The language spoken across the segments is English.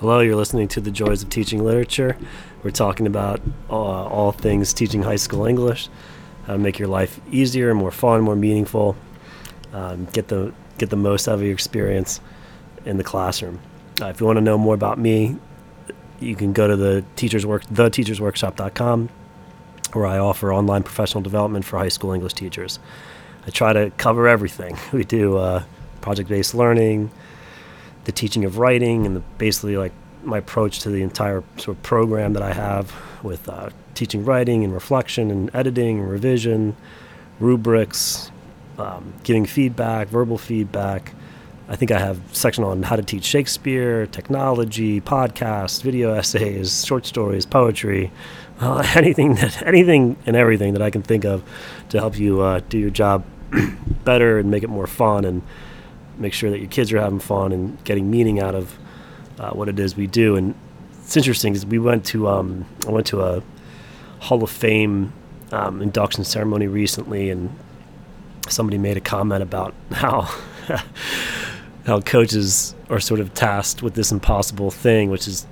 Hello, you're listening to The Joys of Teaching Literature. We're talking about uh, all things teaching high school English, how to make your life easier, more fun, more meaningful, um, get the get the most out of your experience in the classroom. Uh, if you want to know more about me, you can go to the teachers work theteachersworkshop.com, where I offer online professional development for high school English teachers. I try to cover everything. We do uh, project-based learning the teaching of writing and the, basically like my approach to the entire sort of program that I have with uh, teaching writing and reflection and editing and revision, rubrics, um, giving feedback, verbal feedback. I think I have section on how to teach Shakespeare, technology, podcasts, video essays, short stories, poetry, uh, anything that anything and everything that I can think of to help you uh, do your job better and make it more fun and make sure that your kids are having fun and getting meaning out of uh, what it is we do. And it's interesting because we went to um, I went to a Hall of Fame um, induction ceremony recently, and somebody made a comment about how how coaches are sort of tasked with this impossible thing, which is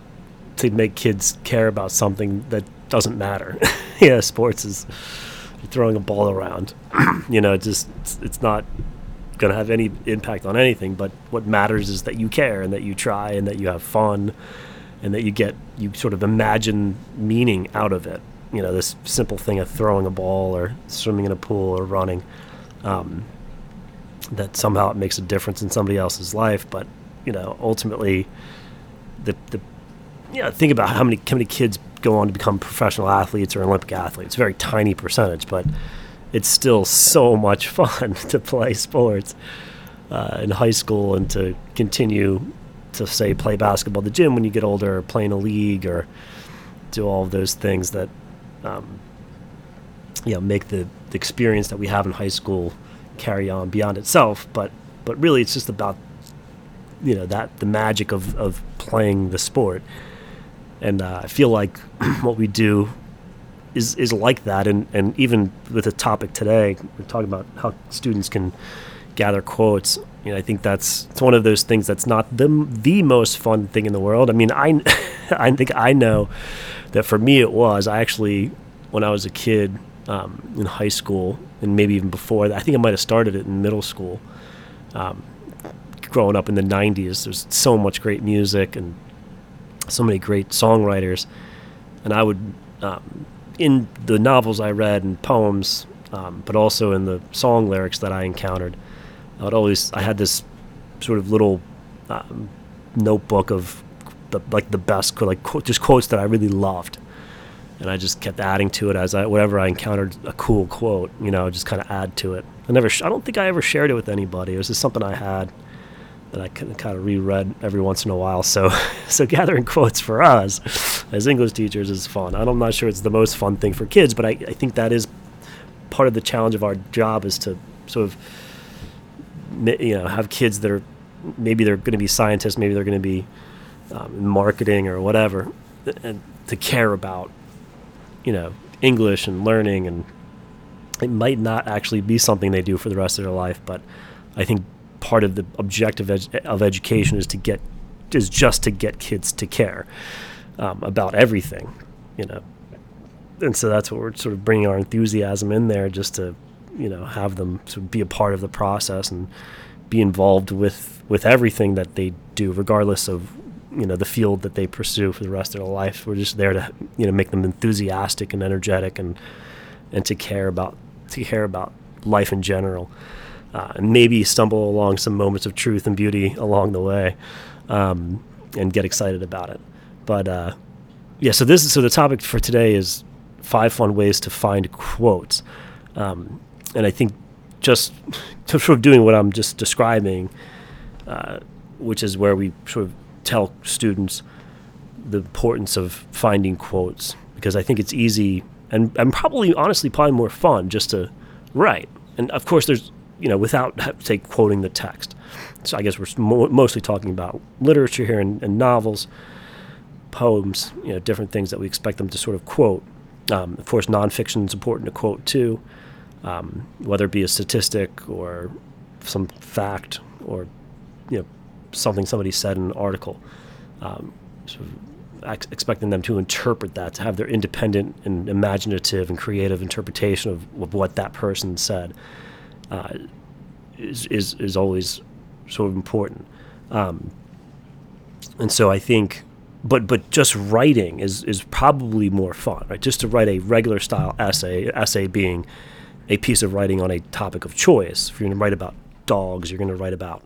to make kids care about something that doesn't matter. yeah, sports is throwing a ball around. you know, just it's, it's not going to have any impact on anything. But what matters is that you care and that you try and that you have fun and that you get, you sort of imagine meaning out of it. You know, this simple thing of throwing a ball or swimming in a pool or running, um, that somehow it makes a difference in somebody else's life. But, you know, ultimately, the, the, you know, think about how many, how many kids go on to become professional athletes or Olympic athletes. Very tiny percentage, but it's still so much fun to play sports uh, in high school and to continue to say play basketball at the gym when you get older, or play in a league, or do all of those things that um, you know make the, the experience that we have in high school carry on beyond itself. But but really, it's just about you know that the magic of of playing the sport. And uh, I feel like what we do is is like that, and and even with the topic today, we're talking about how students can gather quotes. You know, I think that's it's one of those things that's not the the most fun thing in the world. I mean, I I think I know that for me it was. I actually, when I was a kid um, in high school, and maybe even before I think I might have started it in middle school. Um, growing up in the '90s, there's so much great music and so many great songwriters, and I would um, in the novels I read and poems, um, but also in the song lyrics that I encountered. I would always I had this sort of little um, notebook of the like the best like just quotes that I really loved, and I just kept adding to it as I whatever I encountered a cool quote, you know, just kind of add to it. I never sh- I don't think I ever shared it with anybody. It was just something I had that I kind of, reread every once in a while. So, so gathering quotes for us as English teachers is fun. I'm not sure it's the most fun thing for kids, but I, I think that is part of the challenge of our job is to sort of, you know, have kids that are maybe they're going to be scientists, maybe they're going to be um, in marketing or whatever, and to care about, you know, English and learning and it might not actually be something they do for the rest of their life, but I think part of the objective of education is to get is just to get kids to care um, about everything, you know. And so that's what we're sort of bringing our enthusiasm in there, just to you know have them of be a part of the process and be involved with with everything that they do, regardless of you know the field that they pursue for the rest of their life. We're just there to you know make them enthusiastic and energetic and and to care about to care about life in general uh, and maybe stumble along some moments of truth and beauty along the way, um, and get excited about it. But uh, yeah, so this so the topic for today is five fun ways to find quotes, um, and I think just sort of doing what I'm just describing, uh, which is where we sort of tell students the importance of finding quotes because I think it's easy and, and probably honestly probably more fun just to write. And of course, there's you know, without say quoting the text. So I guess we're mo- mostly talking about literature here and, and, novels, poems, you know, different things that we expect them to sort of quote. Um, of course, nonfiction is important to quote too, um, whether it be a statistic or some fact or you know something somebody said in an article. Um, sort of ex- expecting them to interpret that, to have their independent and imaginative and creative interpretation of, of what that person said, uh, is, is is always sort of important. Um, and so I think, but but just writing is is probably more fun, right? Just to write a regular style essay, essay being a piece of writing on a topic of choice. If you're going to write about dogs, you're going to write about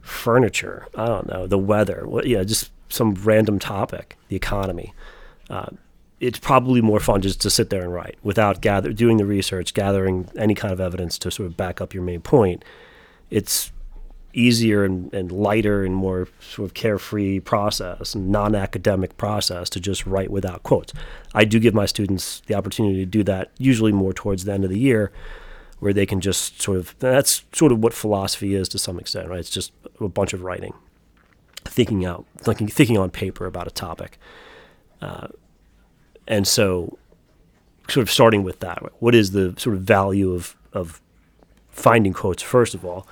furniture. I don't know the weather. What, yeah, just some random topic, the economy. Uh, it's probably more fun just to sit there and write without gather doing the research, gathering any kind of evidence to sort of back up your main point. It's easier and, and lighter and more sort of carefree process, non-academic process to just write without quotes. I do give my students the opportunity to do that usually more towards the end of the year where they can just sort of that's sort of what philosophy is to some extent, right? It's just a bunch of writing, thinking out, thinking thinking on paper about a topic, uh, and so sort of starting with that. What is the sort of value of of finding quotes first of all,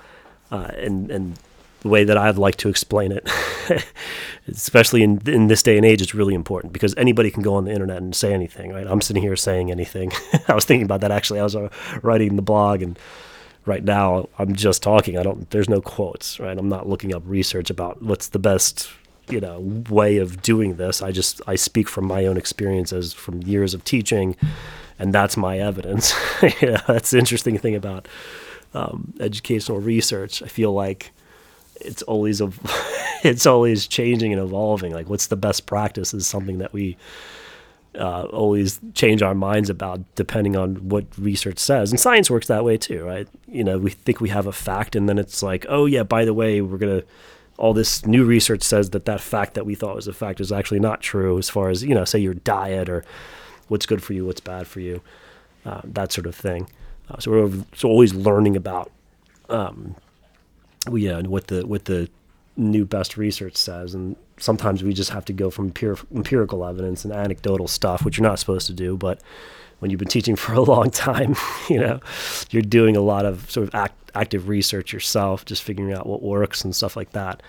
uh, and and the way that I'd like to explain it, especially in in this day and age, it's really important because anybody can go on the internet and say anything. Right? I'm sitting here saying anything. I was thinking about that actually. I was uh, writing the blog, and right now I'm just talking. I don't. There's no quotes. Right? I'm not looking up research about what's the best you know way of doing this. I just I speak from my own experiences from years of teaching, and that's my evidence. yeah, that's the interesting thing about um, educational research. I feel like it's always a, it's always changing and evolving. Like, what's the best practice is something that we uh, always change our minds about, depending on what research says. And science works that way too, right? You know, we think we have a fact, and then it's like, oh yeah, by the way, we're gonna. All this new research says that that fact that we thought was a fact is actually not true. As far as you know, say your diet or what's good for you, what's bad for you, uh, that sort of thing. Uh, so we're so always learning about um, we, uh, what the what the new best research says, and sometimes we just have to go from pure empirical evidence and anecdotal stuff, which you're not supposed to do. But when you've been teaching for a long time, you know, you're doing a lot of sort of act, active research yourself, just figuring out what works and stuff like that.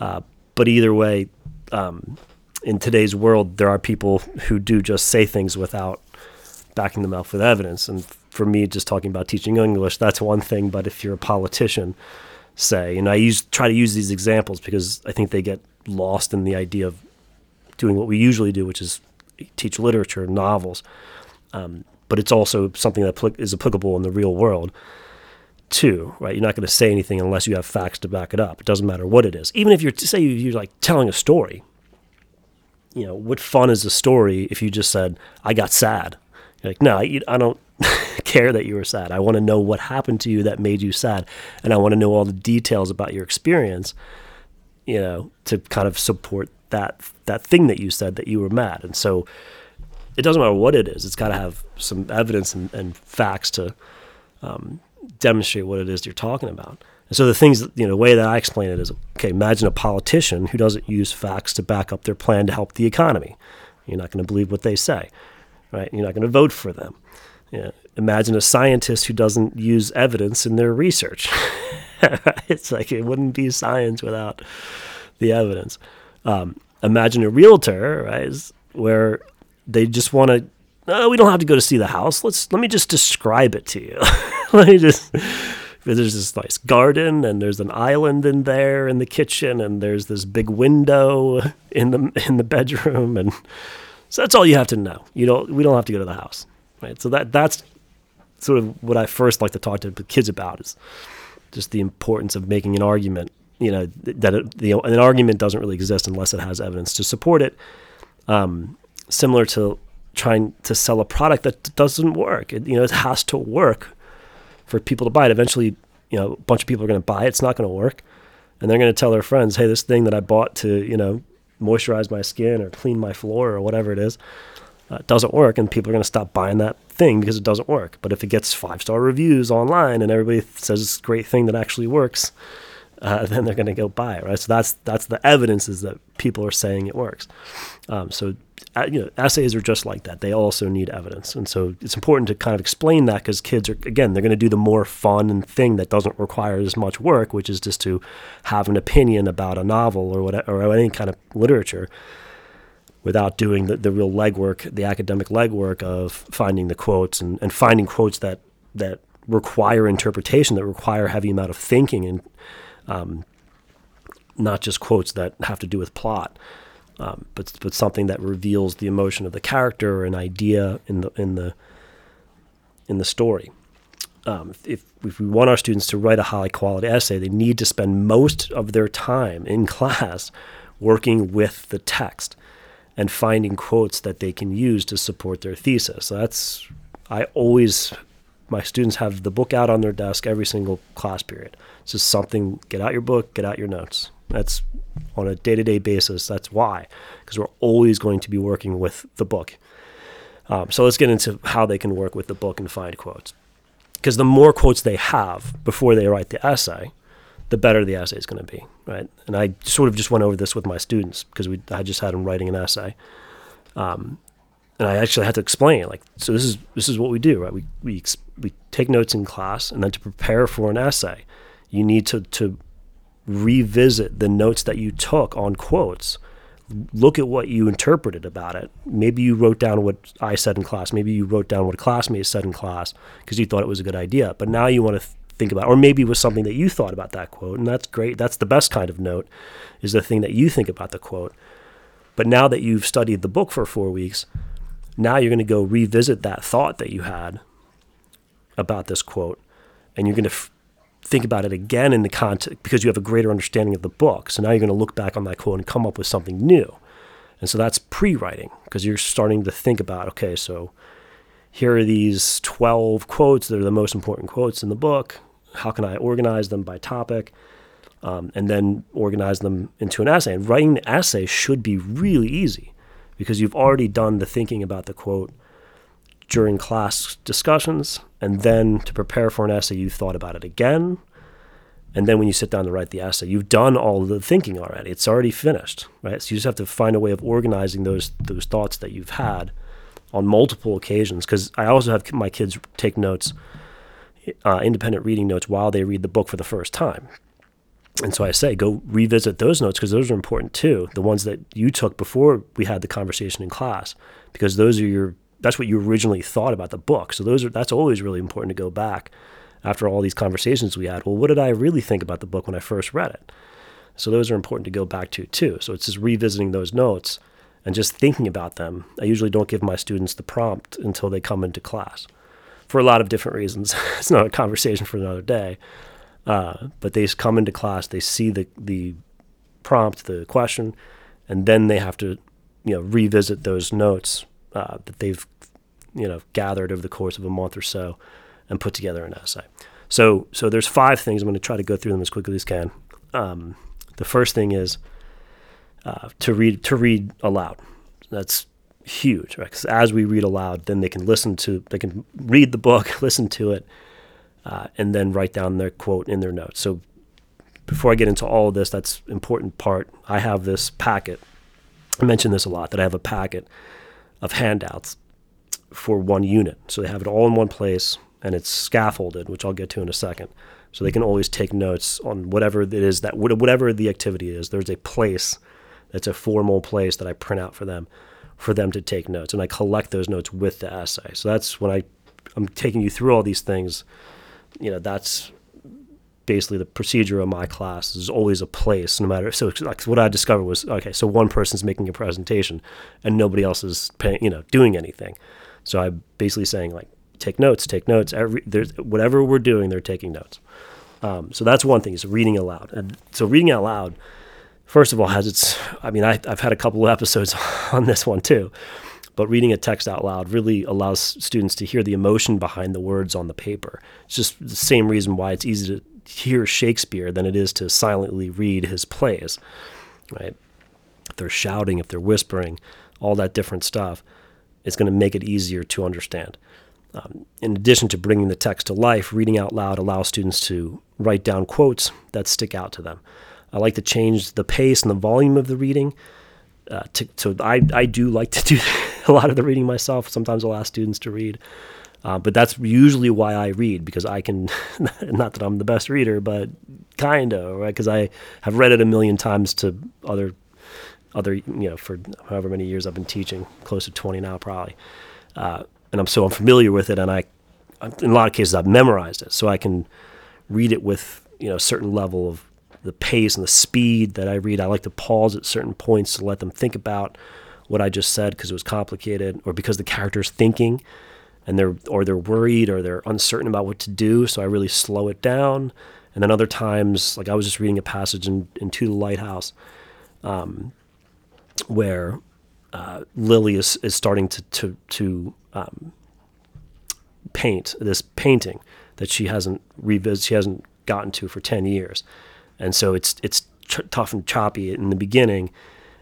Uh, but either way, um, in today's world, there are people who do just say things without backing them up with evidence. And for me, just talking about teaching English, that's one thing. But if you're a politician, say, and I use try to use these examples because I think they get lost in the idea of doing what we usually do, which is teach literature, novels. Um, but it's also something that is applicable in the real world too, right? You're not going to say anything unless you have facts to back it up. It doesn't matter what it is. Even if you're say you're like telling a story. You know, what fun is a story if you just said, "I got sad"? You're like, no, I don't care that you were sad. I want to know what happened to you that made you sad, and I want to know all the details about your experience. You know, to kind of support that that thing that you said that you were mad, and so it doesn't matter what it is. It's got to have some evidence and, and facts to um, demonstrate what it is you're talking about. And so the things, you know, the way that I explain it is, okay, imagine a politician who doesn't use facts to back up their plan to help the economy. You're not going to believe what they say, right? You're not going to vote for them. You know, imagine a scientist who doesn't use evidence in their research. it's like it wouldn't be science without the evidence. Um, imagine a realtor, right, where they just want to. No, we don't have to go to see the house. Let's let me just describe it to you. let me just. There's this nice garden, and there's an island in there in the kitchen, and there's this big window in the in the bedroom, and so that's all you have to know. You don't. We don't have to go to the house, right? So that that's sort of what I first like to talk to the kids about is just the importance of making an argument. You know that it, the, an argument doesn't really exist unless it has evidence to support it. Um, similar to trying to sell a product that doesn't work. It, you know, it has to work for people to buy it. Eventually, you know, a bunch of people are going to buy it. It's not going to work, and they're going to tell their friends, "Hey, this thing that I bought to you know moisturize my skin or clean my floor or whatever it is." uh, doesn't work, and people are going to stop buying that thing because it doesn't work. But if it gets five star reviews online and everybody says it's a great thing that actually works, uh, then they're going to go buy it, right? So that's that's the evidence is that people are saying it works. Um, so you know, essays are just like that. They also need evidence, and so it's important to kind of explain that because kids are again they're going to do the more fun thing that doesn't require as much work, which is just to have an opinion about a novel or whatever or any kind of literature without doing the, the real legwork, the academic legwork of finding the quotes and, and finding quotes that that require interpretation, that require a heavy amount of thinking, and um, not just quotes that have to do with plot, um, but but something that reveals the emotion of the character or an idea in the in the in the story. Um, if, if we want our students to write a high quality essay, they need to spend most of their time in class working with the text and finding quotes that they can use to support their thesis. So that's I always my students have the book out on their desk every single class period. It's just something get out your book, get out your notes. That's on a day-to-day basis. That's why because we're always going to be working with the book. Um, so let's get into how they can work with the book and find quotes. Because the more quotes they have before they write the essay, the better the essay is going to be, right? And I sort of just went over this with my students because we I just had them writing an essay, um, and I actually had to explain like, so this is this is what we do, right? We we we take notes in class, and then to prepare for an essay, you need to to revisit the notes that you took on quotes. Look at what you interpreted about it. Maybe you wrote down what I said in class. Maybe you wrote down what a classmate said in class because you thought it was a good idea. But now you want to think about, or maybe it was something that you thought about that quote, and that's great. That's the best kind of note, is the thing that you think about the quote. But now that you've studied the book for four weeks, now you're going to go revisit that thought that you had about this quote, and you're going to f- think about it again in the context because you have a greater understanding of the book. So now you're going to look back on that quote and come up with something new. And so that's pre-writing because you're starting to think about, okay, so here are these 12 quotes that are the most important quotes in the book how can I organize them by topic, um, and then organize them into an essay. And writing the essay should be really easy because you've already done the thinking about the quote during class discussions, and then to prepare for an essay, you've thought about it again. And then when you sit down to write the essay, you've done all the thinking already. It's already finished, right? So you just have to find a way of organizing those those thoughts that you've had on multiple occasions. Because I also have my kids take notes uh, independent reading notes while they read the book for the first time. And so I say, go revisit those notes because those are important too. The ones that you took before we had the conversation in class, because those are your that's what you originally thought about the book. So those are that's always really important to go back after all these conversations we had. Well, what did I really think about the book when I first read it? So those are important to go back to too. So it's just revisiting those notes and just thinking about them. I usually don't give my students the prompt until they come into class for a lot of different reasons. it's not a conversation for another day. Uh, but they come into class, they see the the prompt, the question, and then they have to, you know, revisit those notes uh, that they've, you know, gathered over the course of a month or so, and put together an essay. So, so there's five things. I'm going to try to go through them as quickly as can. Um, the first thing is uh, to read to read aloud. That's huge, right? Because as we read aloud, then they can listen to, they can read the book, listen to it, uh, and then write down their quote in their notes. So before I get into all of this, that's important part. I have this packet. I mention this a lot that I have a packet of handouts for one unit. So they have it all in one place and it's scaffolded, which I'll get to in a second. So they can always take notes on whatever it is that whatever the activity is. There's a place that's a formal place that I print out for them for them to take notes, and I collect those notes with the essay. So that's when I I'm taking you through all these things. You know, that's basically the procedure of my class is always a place, no matter. So like what I discovered was okay. So one person's making a presentation, and nobody else is paying, you know, doing anything. So I'm basically saying like, take notes, take notes. Every there's whatever we're doing, they're taking notes. Um, so that's one thing is reading aloud. And so reading out loud first of all has its i mean I, have had a couple of episodes on this one too but reading a text out loud really allows students to hear the emotion behind the words on the paper it's just the same reason why it's easy to hear shakespeare than it is to silently read his plays right if they're shouting if they're whispering all that different stuff it's going to make it easier to understand um, in addition to bringing the text to life reading out loud allows students to write down quotes that stick out to them I like to change the pace and the volume of the reading uh, to, so I, I do like to do a lot of the reading myself. Sometimes I'll ask students to read. Uh, but that's usually why I read because I can, not that I'm the best reader, but kind of, right? Because I have read it a million times to other, other, you know, for however many years I've been teaching, close to 20 now probably. Uh, and I'm so I'm familiar with it, and I, in a lot of cases, I've memorized it, so I can read it with you know a certain level of the pace and the speed that I read. I like to pause at certain points to let them think about what I just said because it was complicated, or because the character's thinking, and they're or they're worried or they're uncertain about what to do. So I really slow it down. And then other times, like I was just reading a passage in, in To the Lighthouse, um, where uh, Lily is, is starting to to to um, paint this painting that she hasn't revisited, she hasn't gotten to for ten years, and so it's it's tough and choppy in the beginning,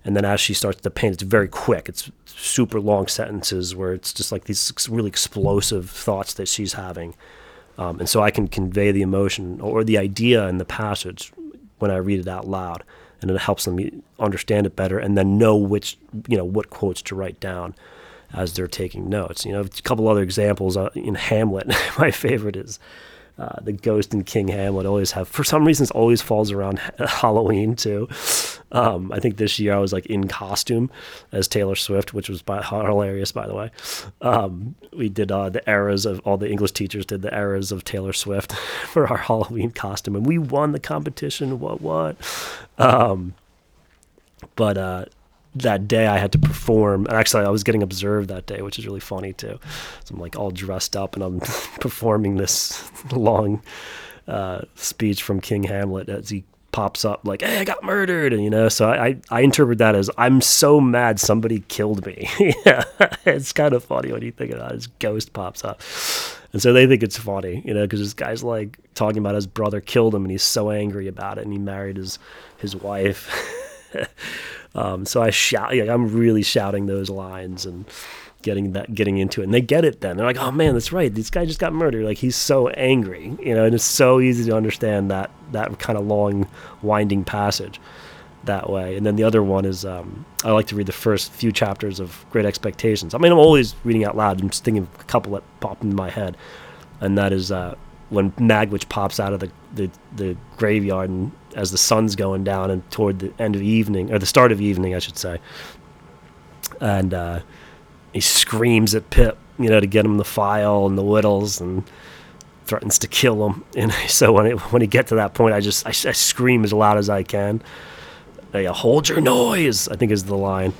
and then as she starts to paint, it's very quick. It's super long sentences where it's just like these really explosive thoughts that she's having, um, and so I can convey the emotion or the idea in the passage when I read it out loud and it helps them understand it better and then know which you know what quotes to write down as they're taking notes. You know, a couple other examples uh, in Hamlet. My favorite is uh, the ghost in King Hamlet always have for some reasons always falls around Halloween too. Um, I think this year I was like in costume as Taylor Swift, which was by, hilarious by the way. Um, we did uh, the eras of all the English teachers did the eras of Taylor Swift for our Halloween costume, and we won the competition. What what? Um, but uh, that day I had to perform. Actually, I was getting observed that day, which is really funny too. So I'm like all dressed up and I'm performing this long uh, speech from King Hamlet as he pops up like, "Hey, I got murdered," and you know. So I I interpret that as I'm so mad somebody killed me. yeah, it's kind of funny when you think about it. His ghost pops up. And so they think it's funny, you know, because this guy's like talking about his brother killed him, and he's so angry about it, and he married his his wife. Um, so I shout, like, I'm really shouting those lines and getting that, getting into it. And they get it then. They're like, oh man, that's right. This guy just got murdered. Like he's so angry, you know, and it's so easy to understand that, that kind of long winding passage that way. And then the other one is, um, I like to read the first few chapters of Great Expectations. I mean, I'm always reading out loud. I'm just thinking of a couple that pop in my head. And that is, uh, when Magwitch pops out of the, the, the graveyard and as the sun's going down and toward the end of evening or the start of evening, I should say. And uh, he screams at Pip, you know, to get him the file and the wittles and threatens to kill him. And so when it, when he get to that point, I just I, I scream as loud as I can. I, Hold your noise, I think is the line.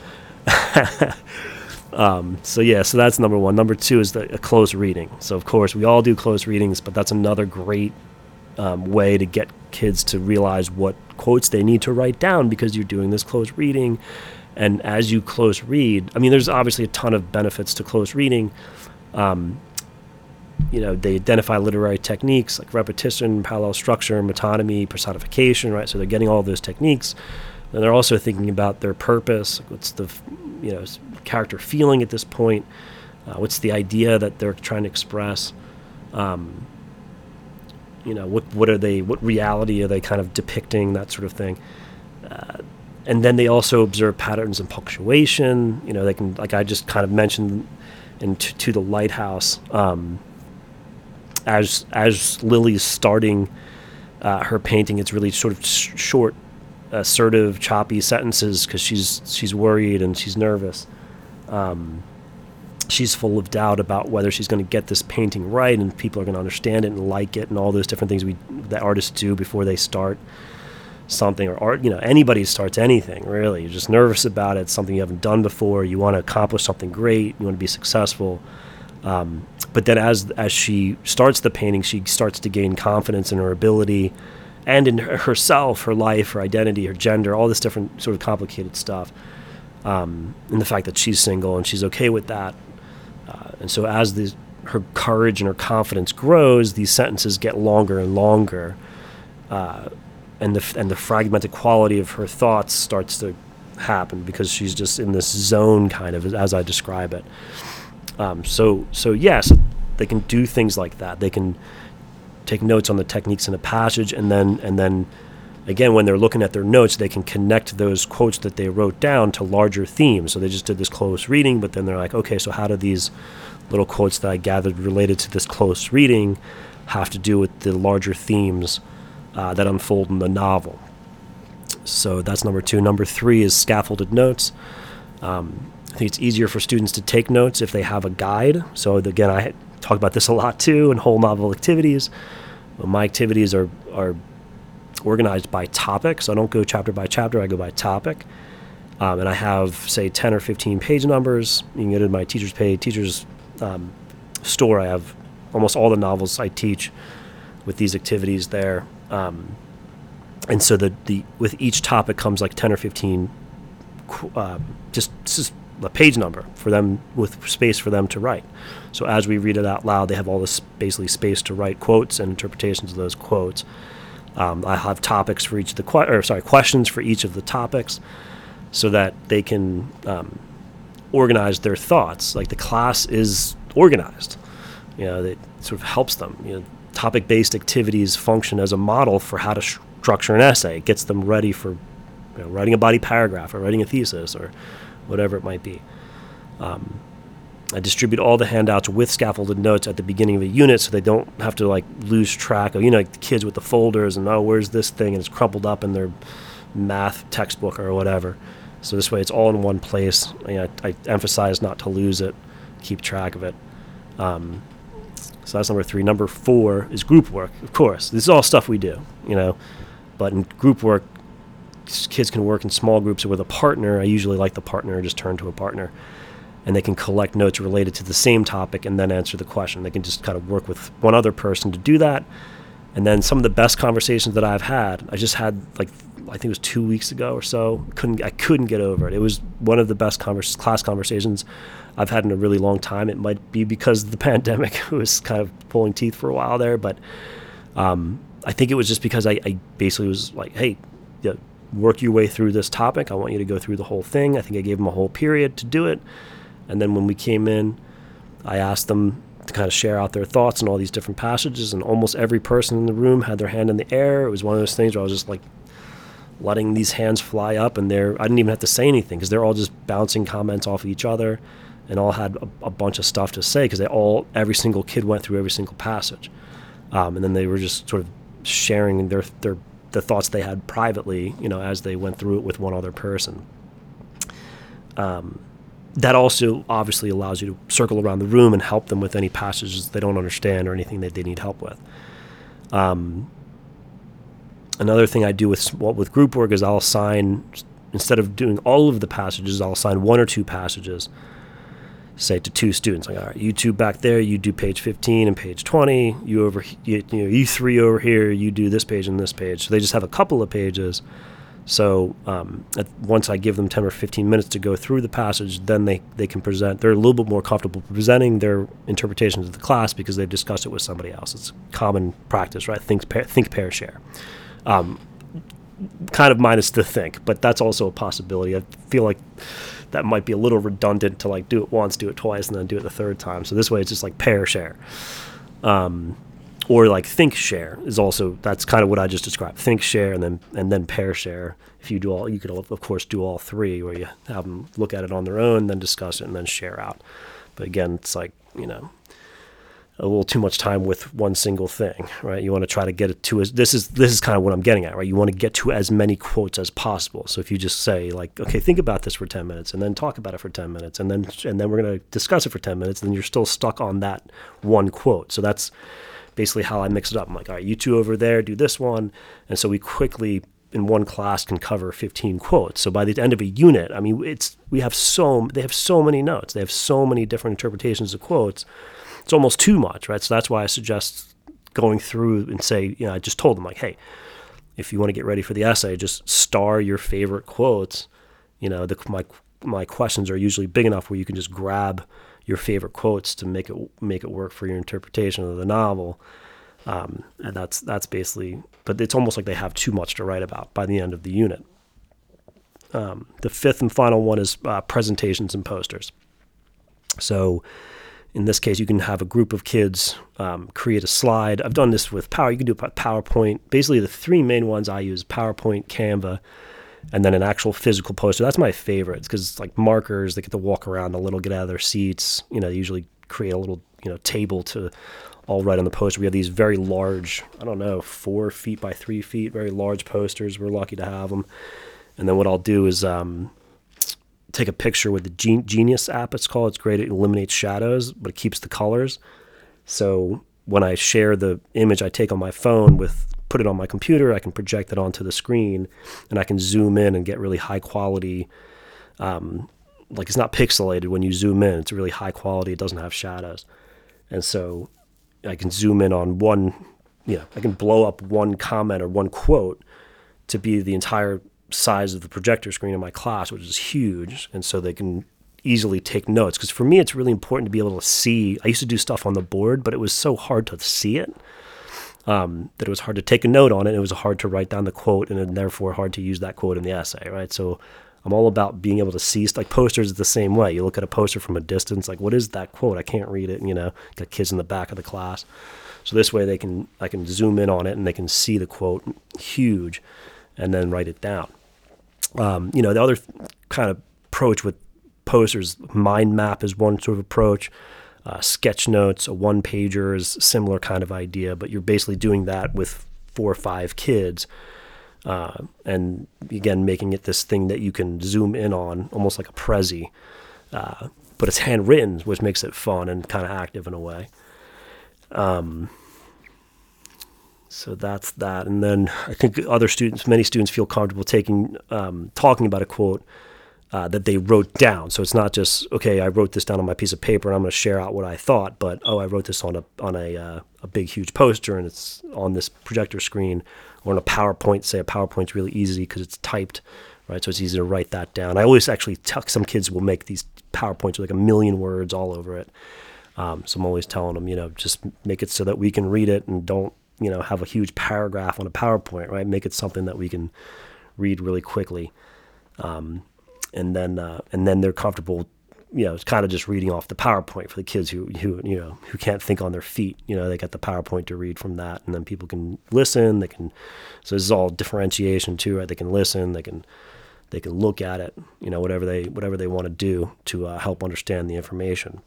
um, so yeah, so that's number one. Number two is the a close reading. So of course we all do close readings, but that's another great um, way to get kids to realize what quotes they need to write down because you're doing this close reading. And as you close read, I mean, there's obviously a ton of benefits to close reading. Um, you know, they identify literary techniques like repetition, parallel structure, metonymy, personification, right? So they're getting all those techniques. And they're also thinking about their purpose. What's the, you know, character feeling at this point? Uh, what's the idea that they're trying to express? Um, you know what what are they what reality are they kind of depicting that sort of thing uh, and then they also observe patterns in punctuation you know they can like i just kind of mentioned in t- to the lighthouse um, as as lily's starting uh, her painting it's really sort of sh- short assertive choppy sentences because she's she's worried and she's nervous. Um, she's full of doubt about whether she's going to get this painting right and people are going to understand it and like it and all those different things we that artists do before they start something or art you know anybody starts anything really. You're just nervous about it something you haven't done before you want to accomplish something great you want to be successful. Um, but then as as she starts the painting she starts to gain confidence in her ability and in herself her life her identity her gender all this different sort of complicated stuff um, and the fact that she's single and she's okay with that. Uh, and so as the, her courage and her confidence grows, these sentences get longer and longer, uh, and the and the fragmented quality of her thoughts starts to happen because she's just in this zone, kind of as I describe it. Um, so so yes, they can do things like that. They can take notes on the techniques in a passage, and then and then again, when they're looking at their notes, they can connect those quotes that they wrote down to larger themes. So they just did this close reading, but then they're like, okay, so how do these little quotes that I gathered related to this close reading have to do with the larger themes uh, that unfold in the novel? So that's number two. Number three is scaffolded notes. Um, I think it's easier for students to take notes if they have a guide. So again, I talk about this a lot too in whole novel activities. My activities are are organized by topic, so I don't go chapter by chapter. I go by topic, um, and I have say ten or fifteen page numbers. You can go to my teachers page, teachers um, store. I have almost all the novels I teach with these activities there. Um, and so the, the with each topic comes like 10 or 15 uh, just, just a page number for them with space for them to write. So as we read it out loud, they have all this basically space to write quotes and interpretations of those quotes. Um, I have topics for each of the que- or sorry questions for each of the topics, so that they can um, organize their thoughts. Like the class is organized, you know, that sort of helps them. You know, topic-based activities function as a model for how to structure an essay. It gets them ready for you know, writing a body paragraph or writing a thesis or whatever it might be. Um, I distribute all the handouts with scaffolded notes at the beginning of a unit so they don't have to like lose track of, you know, like the kids with the folders and, oh, where's this thing? And it's crumpled up in their math textbook or whatever. So this way it's all in one place. I emphasize not to lose it, keep track of it. Um, so that's number three. Number four is group work, of course. This is all stuff we do, you know. But in group work, kids can work in small groups or with a partner. I usually like the partner, just turn to a partner and they can collect notes related to the same topic and then answer the question. They can just kind of work with one other person to do that. And then some of the best conversations that I've had, I just had like I think it was two weeks ago or so. Couldn't I couldn't get over it. It was one of the best converse, class conversations I've had in a really long time. It might be because the pandemic was kind of pulling teeth for a while there, but um, I think it was just because I, I basically was like, hey, work your way through this topic. I want you to go through the whole thing. I think I gave them a whole period to do it. And then when we came in, I asked them to kind of share out their thoughts on all these different passages, and almost every person in the room had their hand in the air. It was one of those things where I was just like letting these hands fly up, and they're I didn't even have to say anything because they're all just bouncing comments off of each other, and all had a, a bunch of stuff to say because they all every single kid went through every single passage, um, and then they were just sort of sharing their their the thoughts they had privately, you know, as they went through it with one other person. Um, that also obviously allows you to circle around the room and help them with any passages they don't understand or anything that they need help with. Um, another thing I do with what with group work is I'll assign instead of doing all of the passages, I'll assign one or two passages, say to two students. Like, all right, you two back there, you do page 15 and page 20. You over, you, you know, you three over here, you do this page and this page. So they just have a couple of pages so um, at, once I give them 10 or 15 minutes to go through the passage, then they, they can present. They're a little bit more comfortable presenting their interpretations of the class because they've discussed it with somebody else. It's common practice, right? Think, pair, think, pair, share. Um, kind of minus the think, but that's also a possibility. I feel like that might be a little redundant to like do it once, do it twice, and then do it the third time. So this way, it's just like pair share. Um, or like think share is also that's kind of what I just described. Think share and then and then pair share. If you do all, you could of course do all three, where you have them look at it on their own, then discuss it, and then share out. But again, it's like you know a little too much time with one single thing, right? You want to try to get it to as this is this is kind of what I'm getting at, right? You want to get to as many quotes as possible. So if you just say like, okay, think about this for 10 minutes and then talk about it for 10 minutes and then and then we're going to discuss it for 10 minutes, then you're still stuck on that one quote. So that's basically how I mix it up. I'm like, all right, you two over there do this one. And so we quickly in one class can cover 15 quotes. So by the end of a unit, I mean, it's we have so they have so many notes. They have so many different interpretations of quotes. It's almost too much, right? So that's why I suggest going through and say, you know, I just told them like, hey, if you want to get ready for the essay, just star your favorite quotes. You know, the, my my questions are usually big enough where you can just grab your favorite quotes to make it make it work for your interpretation of the novel. Um, and that's that's basically, but it's almost like they have too much to write about by the end of the unit. Um, the fifth and final one is uh, presentations and posters. So, in this case, you can have a group of kids um, create a slide. I've done this with Power. You can do PowerPoint. Basically, the three main ones I use: PowerPoint, Canva, and then an actual physical poster. That's my favorite because it's like markers. They get to walk around a little, get out of their seats. You know, they usually create a little you know table to all right on the poster. We have these very large, I don't know, four feet by three feet, very large posters. We're lucky to have them. And then what I'll do is um, take a picture with the Genius app. It's called. It's great. It eliminates shadows, but it keeps the colors. So when I share the image I take on my phone with put it on my computer, I can project it onto the screen, and I can zoom in and get really high quality. Um, like it's not pixelated when you zoom in; it's really high quality. It doesn't have shadows, and so I can zoom in on one. You know, I can blow up one comment or one quote to be the entire size of the projector screen in my class, which is huge, and so they can easily take notes. Because for me, it's really important to be able to see. I used to do stuff on the board, but it was so hard to see it um, that it was hard to take a note on it. It was hard to write down the quote, and therefore hard to use that quote in the essay. Right, so. I'm all about being able to see like posters the same way. You look at a poster from a distance, like what is that quote? I can't read it. You know, got kids in the back of the class, so this way they can I can zoom in on it and they can see the quote huge, and then write it down. Um, you know, the other kind of approach with posters, mind map is one sort of approach. Uh, sketch notes, a one pager is similar kind of idea, but you're basically doing that with four or five kids. Uh, and again, making it this thing that you can zoom in on, almost like a Prezi. Uh, but it's handwritten, which makes it fun and kind of active in a way. Um, so that's that. And then I think other students, many students feel comfortable taking, um, talking about a quote uh, that they wrote down. So it's not just, okay, I wrote this down on my piece of paper and I'm going to share out what I thought, but oh, I wrote this on a, on a, uh, a big, huge poster and it's on this projector screen or on a PowerPoint. Say a PowerPoint's really easy because it's typed, right? So it's easy to write that down. I always actually tuck, some kids will make these PowerPoints with like a million words all over it. Um, so I'm always telling them, you know, just make it so that we can read it and don't you know have a huge paragraph on a PowerPoint, right? Make it something that we can read really quickly, um, and then uh, and then they're comfortable. You know, it's kind of just reading off the PowerPoint for the kids who who you know who can't think on their feet. You know, they got the PowerPoint to read from that, and then people can listen. They can. So this is all differentiation too, right? They can listen. They can they can look at it. You know, whatever they whatever they want to do to uh, help understand the information.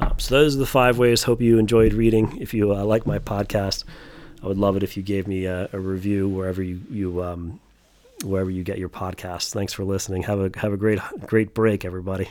Um, so those are the five ways. Hope you enjoyed reading. If you uh, like my podcast, I would love it if you gave me a, a review wherever you you um, wherever you get your podcasts. Thanks for listening. Have a have a great great break, everybody.